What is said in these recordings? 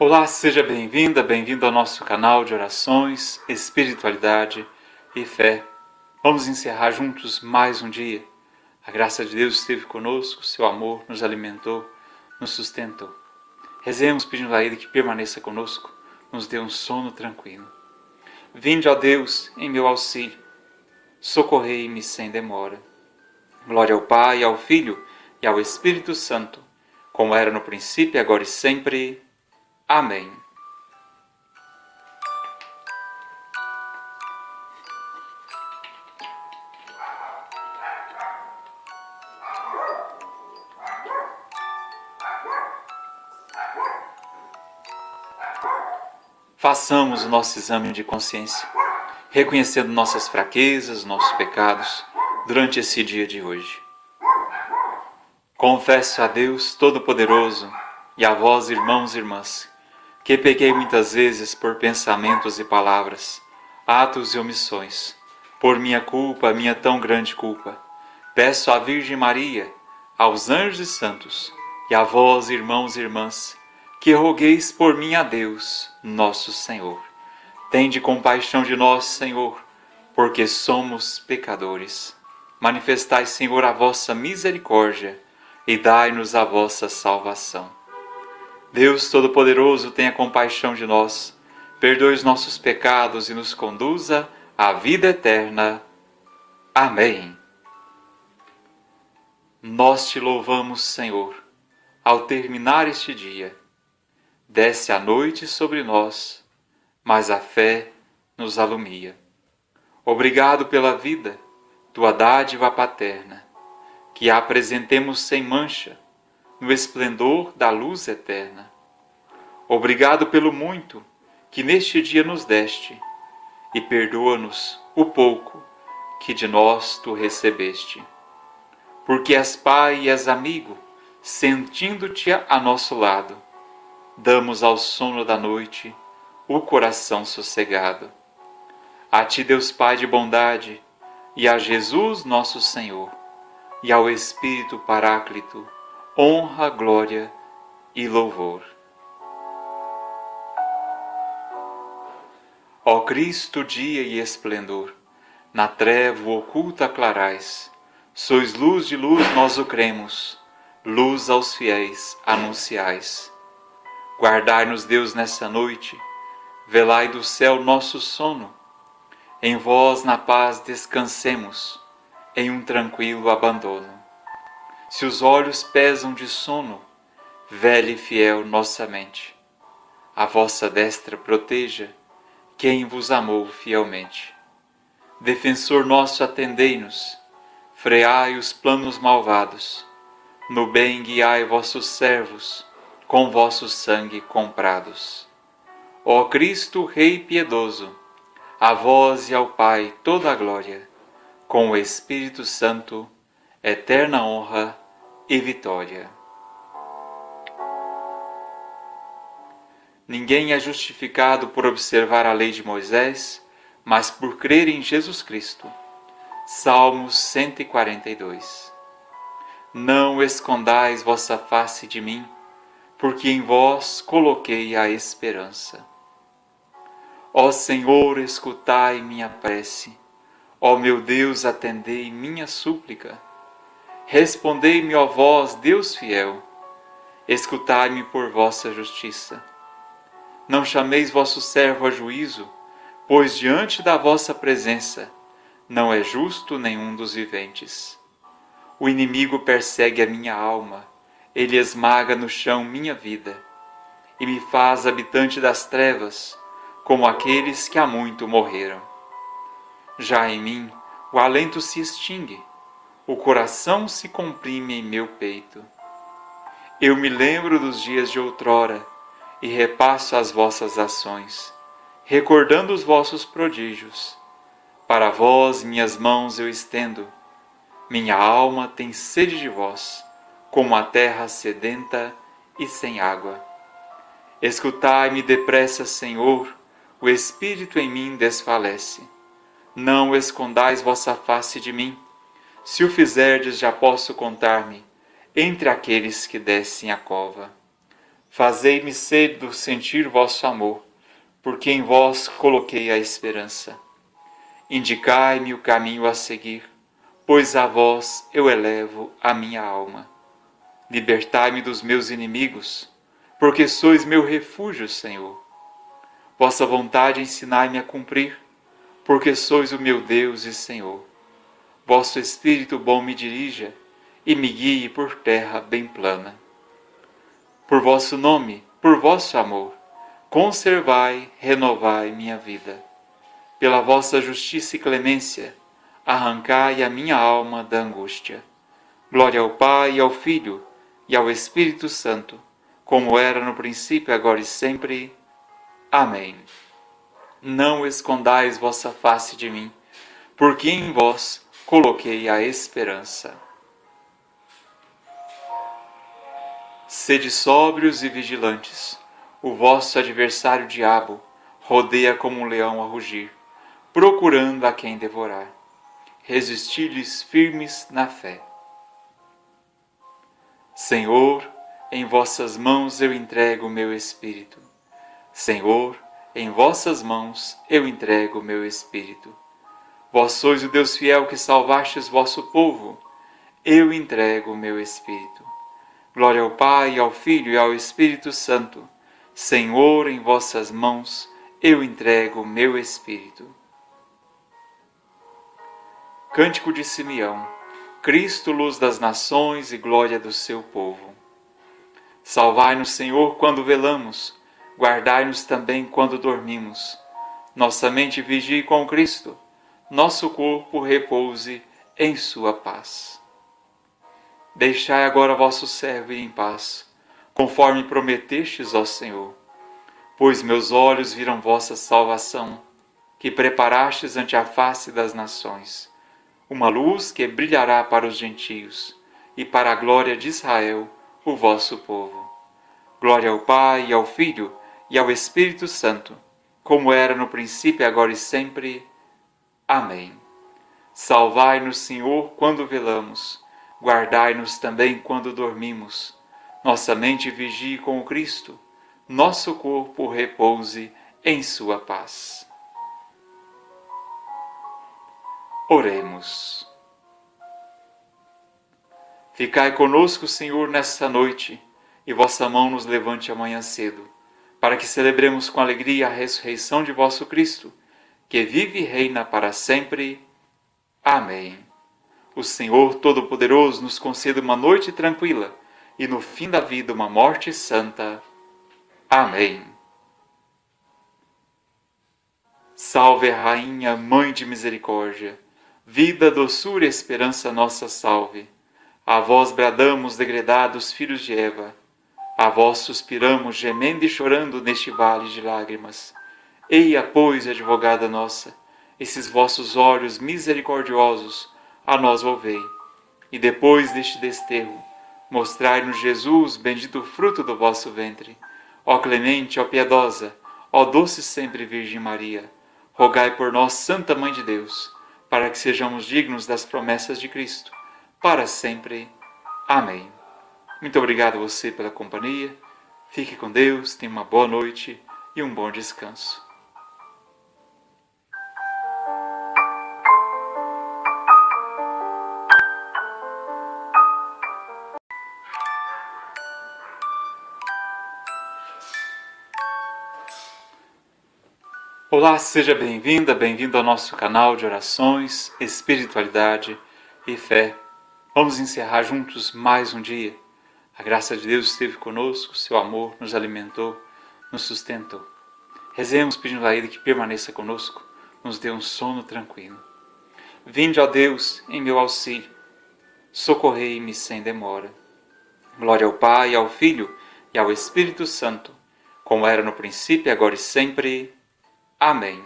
Olá, seja bem-vinda, bem-vindo ao nosso canal de orações, espiritualidade e fé. Vamos encerrar juntos mais um dia. A graça de Deus esteve conosco, seu amor nos alimentou, nos sustentou. Rezemos pedindo a Ele que permaneça conosco, nos dê um sono tranquilo. Vinde, ó Deus, em meu auxílio, socorrei-me sem demora. Glória ao Pai, ao Filho e ao Espírito Santo, como era no princípio, agora e sempre. Amém. Façamos o nosso exame de consciência, reconhecendo nossas fraquezas, nossos pecados durante esse dia de hoje. Confesso a Deus Todo-Poderoso e a vós, irmãos e irmãs, que pequei muitas vezes por pensamentos e palavras, atos e omissões, por minha culpa, minha tão grande culpa. Peço à Virgem Maria, aos anjos e santos, e a vós, irmãos e irmãs, que rogueis por mim a Deus, nosso Senhor. Tende compaixão de nós, Senhor, porque somos pecadores. Manifestai, Senhor, a vossa misericórdia e dai-nos a vossa salvação. Deus Todo-Poderoso, tenha compaixão de nós, perdoe os nossos pecados e nos conduza à vida eterna. Amém. Nós te louvamos, Senhor, ao terminar este dia. Desce a noite sobre nós, mas a fé nos alumia. Obrigado pela vida, tua dádiva paterna, que a apresentemos sem mancha no esplendor da luz eterna. Obrigado pelo muito que neste dia nos deste, e perdoa-nos o pouco que de nós tu recebeste. Porque és Pai e és amigo, sentindo-te a nosso lado, damos ao sono da noite o coração sossegado. A ti, Deus Pai de bondade, e a Jesus nosso Senhor, e ao Espírito Paráclito, honra, glória e louvor. Ó Cristo, dia e esplendor, na treva oculta clarais, sois luz de luz, nós o cremos, luz aos fiéis anunciais. Guardai-nos, Deus, nessa noite, velai do céu nosso sono, em vós na paz descansemos, em um tranquilo abandono. Se os olhos pesam de sono, velha e fiel nossa mente. A vossa destra proteja quem vos amou fielmente. Defensor nosso, atendei-nos, freai os planos malvados, no bem guiai vossos servos, com vosso sangue comprados. Ó Cristo, Rei piedoso, a vós e ao Pai toda a glória, com o Espírito Santo, eterna honra e vitória. Ninguém é justificado por observar a lei de Moisés, mas por crer em Jesus Cristo. Salmos 142. Não escondais vossa face de mim, porque em vós coloquei a esperança. Ó Senhor, escutai minha prece. Ó meu Deus, atendei minha súplica Respondei-me, ó vós, Deus fiel, escutai-me por vossa justiça. Não chameis vosso servo a juízo, pois diante da vossa presença não é justo nenhum dos viventes. O inimigo persegue a minha alma, ele esmaga no chão minha vida, e me faz habitante das trevas, como aqueles que há muito morreram. Já em mim o alento se extingue, o coração se comprime em meu peito. Eu me lembro dos dias de outrora e repasso as vossas ações, recordando os vossos prodígios. Para vós minhas mãos eu estendo. Minha alma tem sede de vós, como a terra sedenta e sem água. Escutai-me depressa, Senhor, o espírito em mim desfalece. Não escondais vossa face de mim se o fizerdes, já posso contar-me entre aqueles que descem a cova. Fazei-me cedo sentir vosso amor, porque em vós coloquei a esperança. Indicai-me o caminho a seguir, pois a vós eu elevo a minha alma. Libertai-me dos meus inimigos, porque sois meu refúgio, Senhor. Vossa vontade ensinai-me a cumprir, porque sois o meu Deus e Senhor. Vosso Espírito bom me dirija e me guie por terra bem plana por vosso nome, por vosso amor, conservai, renovai minha vida. Pela vossa justiça e clemência, arrancai a minha alma da angústia. Glória ao Pai, ao Filho e ao Espírito Santo, como era no princípio, agora e sempre. Amém. Não escondais vossa face de mim, porque em vós coloquei a esperança. Sede sóbrios e vigilantes. O vosso adversário diabo rodeia como um leão a rugir, procurando a quem devorar. Resisti-lhes firmes na fé. Senhor, em vossas mãos eu entrego o meu espírito. Senhor, em vossas mãos eu entrego o meu espírito. Vós sois o Deus fiel que salvastes vosso povo. Eu entrego o meu espírito. Glória ao Pai, ao Filho e ao Espírito Santo. Senhor, em vossas mãos eu entrego o meu espírito. Cântico de Simeão. Cristo, luz das nações e glória do seu povo. Salvai-nos, Senhor, quando velamos, guardai-nos também quando dormimos. Nossa mente vigie com Cristo, nosso corpo repouse em sua paz. Deixai agora vosso servo ir em paz, conforme prometestes, ó Senhor. Pois meus olhos viram vossa salvação, que preparastes ante a face das nações, uma luz que brilhará para os gentios e para a glória de Israel, o vosso povo. Glória ao Pai, e ao Filho e ao Espírito Santo, como era no princípio, agora e sempre. Amém. Salvai-nos, Senhor, quando velamos Guardai-nos também quando dormimos. Nossa mente vigie com o Cristo, nosso corpo repouse em Sua paz. Oremos. Ficai conosco, Senhor, nesta noite, e vossa mão nos levante amanhã cedo, para que celebremos com alegria a ressurreição de vosso Cristo, que vive e reina para sempre. Amém o Senhor Todo-Poderoso nos conceda uma noite tranquila e no fim da vida uma morte santa. Amém. Salve Rainha, Mãe de Misericórdia, vida, doçura e esperança nossa salve. A vós bradamos, degredados filhos de Eva, a vós suspiramos, gemendo e chorando neste vale de lágrimas. Eia, pois, advogada nossa, esses vossos olhos misericordiosos, a nós volvei. E depois deste desterro, mostrai-nos Jesus, bendito fruto do vosso ventre. Ó clemente, ó piedosa, ó doce sempre Virgem Maria, rogai por nós, Santa Mãe de Deus, para que sejamos dignos das promessas de Cristo, para sempre. Amém. Muito obrigado a você pela companhia. Fique com Deus, tenha uma boa noite e um bom descanso. Olá, seja bem-vinda, bem-vindo ao nosso canal de orações, espiritualidade e fé. Vamos encerrar juntos mais um dia. A graça de Deus esteve conosco, seu amor nos alimentou, nos sustentou. Rezemos pedindo a Ele que permaneça conosco, nos dê um sono tranquilo. Vinde, ó Deus, em meu auxílio, socorrei-me sem demora. Glória ao Pai, ao Filho e ao Espírito Santo, como era no princípio, agora e sempre. Amém.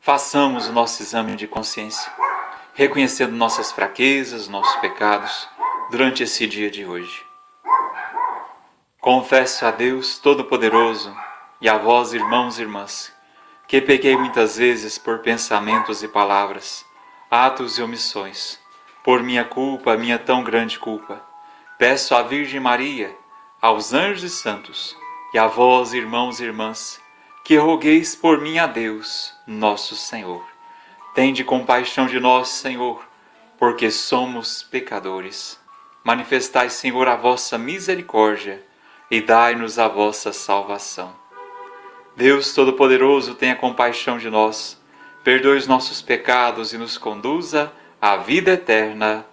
Façamos o nosso exame de consciência, reconhecendo nossas fraquezas, nossos pecados durante esse dia de hoje. Confesso a Deus Todo-Poderoso e a vós, irmãos e irmãs, que pequei muitas vezes por pensamentos e palavras, atos e omissões, por minha culpa, minha tão grande culpa. Peço à Virgem Maria, aos anjos e santos, e a vós, irmãos e irmãs, que rogueis por mim a Deus, nosso Senhor. Tende compaixão de nós, Senhor, porque somos pecadores. Manifestai, Senhor, a vossa misericórdia e dai-nos a vossa salvação. Deus Todo-Poderoso, tenha compaixão de nós, perdoe os nossos pecados e nos conduza à vida eterna.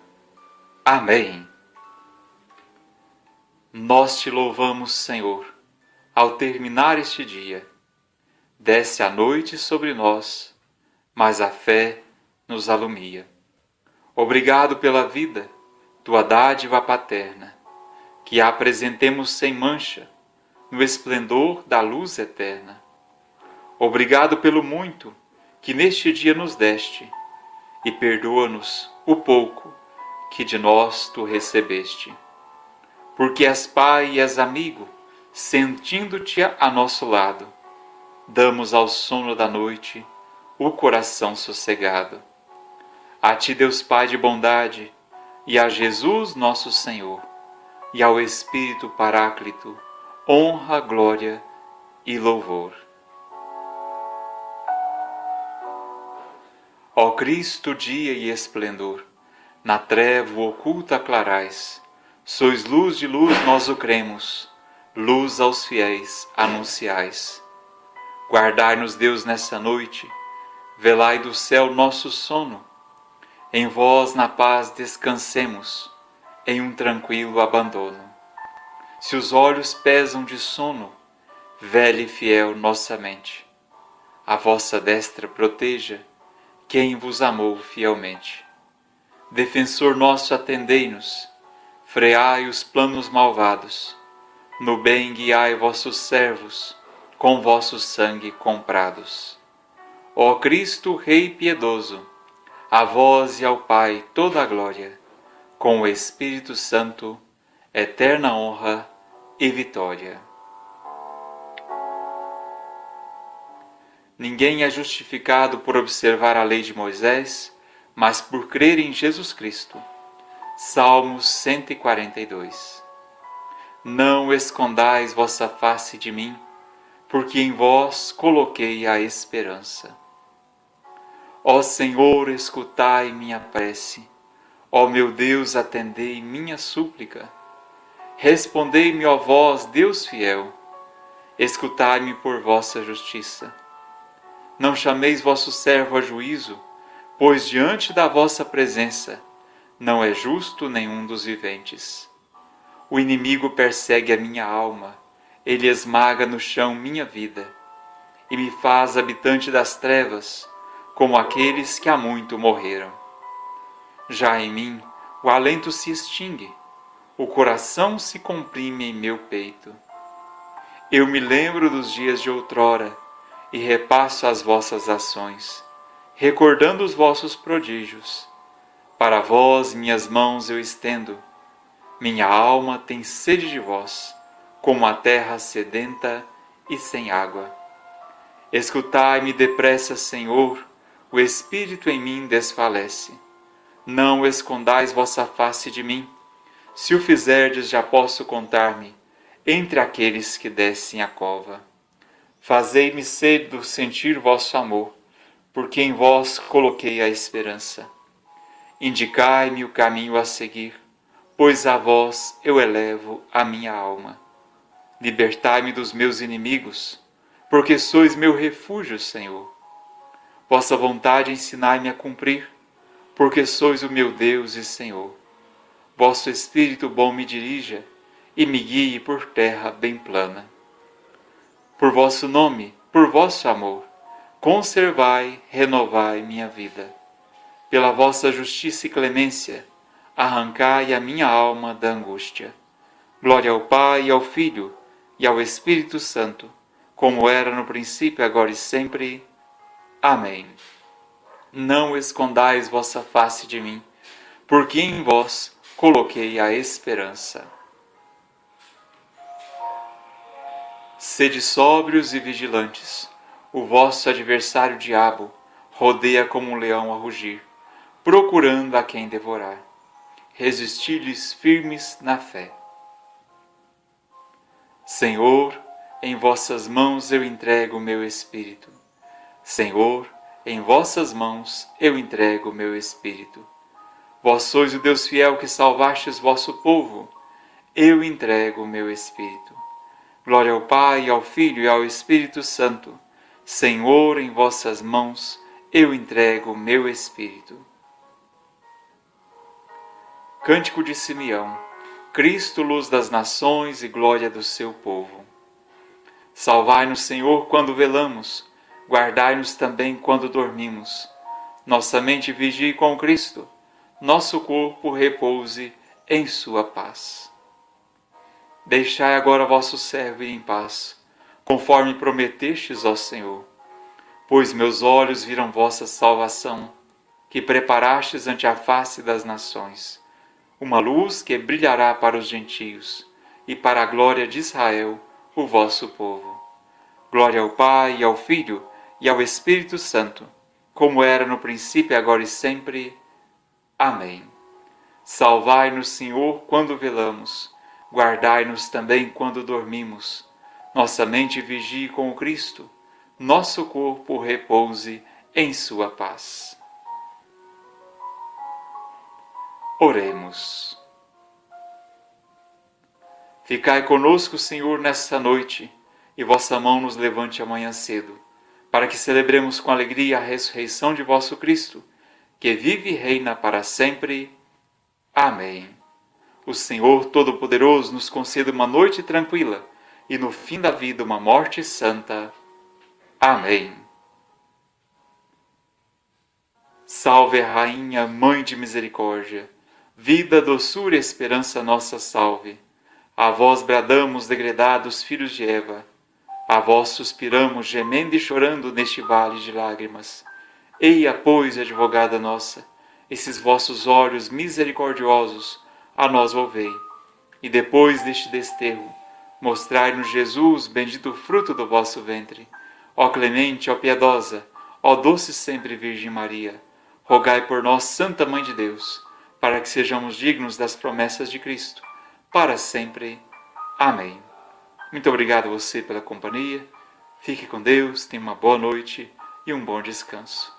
Amém. Nós te louvamos, Senhor, ao terminar este dia. Desce a noite sobre nós, mas a fé nos alumia. Obrigado pela vida, tua dádiva paterna que a apresentemos sem mancha, no esplendor da luz eterna. Obrigado pelo muito que neste dia nos deste, e perdoa-nos o pouco que de nós tu recebeste. Porque és Pai e és amigo, sentindo-te a nosso lado, damos ao sono da noite o coração sossegado. A ti, Deus Pai de bondade, e a Jesus nosso Senhor e ao Espírito Paráclito, honra, glória e louvor. Ó Cristo, dia e esplendor, na treva oculta clarais, sois luz de luz, nós o cremos, luz aos fiéis anunciais. Guardai-nos, Deus, nessa noite, velai do céu nosso sono, em vós na paz descansemos em um tranquilo abandono. Se os olhos pesam de sono, velha e fiel nossa mente, a vossa destra proteja quem vos amou fielmente. Defensor nosso, atendei-nos, freai os planos malvados, no bem guiai vossos servos, com vosso sangue comprados. Ó Cristo, Rei piedoso, a vós e ao Pai toda a glória com o Espírito Santo, eterna honra e vitória. Ninguém é justificado por observar a lei de Moisés, mas por crer em Jesus Cristo. Salmos 142. Não escondais vossa face de mim, porque em vós coloquei a esperança. Ó Senhor, escutai minha prece Ó meu Deus, atendei minha súplica. Respondei-me, ó vós, Deus fiel. Escutai-me por vossa justiça. Não chameis vosso servo a juízo, pois diante da vossa presença não é justo nenhum dos viventes. O inimigo persegue a minha alma, ele esmaga no chão minha vida, e me faz habitante das trevas, como aqueles que há muito morreram. Já em mim o alento se extingue, o coração se comprime em meu peito. Eu me lembro dos dias de outrora e repasso as vossas ações, recordando os vossos prodígios. Para vós minhas mãos eu estendo, minha alma tem sede de vós, como a terra sedenta e sem água. Escutai-me depressa, Senhor, o espírito em mim desfalece não escondais vossa face de mim. Se o fizerdes, já posso contar-me entre aqueles que descem a cova. Fazei-me cedo sentir vosso amor, porque em vós coloquei a esperança. Indicai-me o caminho a seguir, pois a vós eu elevo a minha alma. Libertai-me dos meus inimigos, porque sois meu refúgio, Senhor. Vossa vontade ensinai-me a cumprir porque sois o meu Deus e Senhor. Vosso Espírito bom me dirija e me guie por terra bem plana. Por vosso nome, por vosso amor, conservai, renovai minha vida. Pela vossa justiça e clemência, arrancai a minha alma da angústia. Glória ao Pai, ao Filho e ao Espírito Santo, como era no princípio, agora e sempre. Amém não escondais vossa face de mim, porque em vós coloquei a esperança. Sede sóbrios e vigilantes. O vosso adversário diabo rodeia como um leão a rugir, procurando a quem devorar. Resisti-lhes firmes na fé. Senhor, em vossas mãos eu entrego o meu espírito. Senhor, em vossas mãos eu entrego o meu espírito. Vós sois o Deus fiel que salvastes vosso povo. Eu entrego o meu espírito. Glória ao Pai, ao Filho e ao Espírito Santo. Senhor, em vossas mãos eu entrego o meu espírito. Cântico de Simeão. Cristo, luz das nações e glória do seu povo. Salvai-nos, Senhor, quando velamos, guardai-nos também quando dormimos. Nossa mente vigie com Cristo, nosso corpo repouse em sua paz. Deixai agora vosso servo ir em paz, conforme prometestes, ó Senhor. Pois meus olhos viram vossa salvação, que preparastes ante a face das nações, uma luz que brilhará para os gentios e para a glória de Israel, o vosso povo. Glória ao Pai, e ao Filho e ao Espírito Santo, como era no princípio, agora e sempre. Amém. Salvai-nos, Senhor, quando velamos guardai-nos também quando dormimos. Nossa mente vigie com o Cristo, nosso corpo repouse em Sua paz. Oremos. Ficai conosco, Senhor, nesta noite, e vossa mão nos levante amanhã cedo, para que celebremos com alegria a ressurreição de vosso Cristo, que vive e reina para sempre. Amém o Senhor Todo-Poderoso nos conceda uma noite tranquila e no fim da vida uma morte santa. Amém. Salve Rainha, Mãe de Misericórdia, vida, doçura e esperança nossa salve. A vós bradamos, degredados filhos de Eva, a vós suspiramos, gemendo e chorando neste vale de lágrimas. Eia, pois, advogada nossa, esses vossos olhos misericordiosos, a nós volvei. E depois deste desterro, mostrai-nos Jesus, bendito fruto do vosso ventre. Ó clemente, ó piedosa, ó doce sempre Virgem Maria, rogai por nós, Santa Mãe de Deus, para que sejamos dignos das promessas de Cristo, para sempre. Amém. Muito obrigado a você pela companhia. Fique com Deus, tenha uma boa noite e um bom descanso.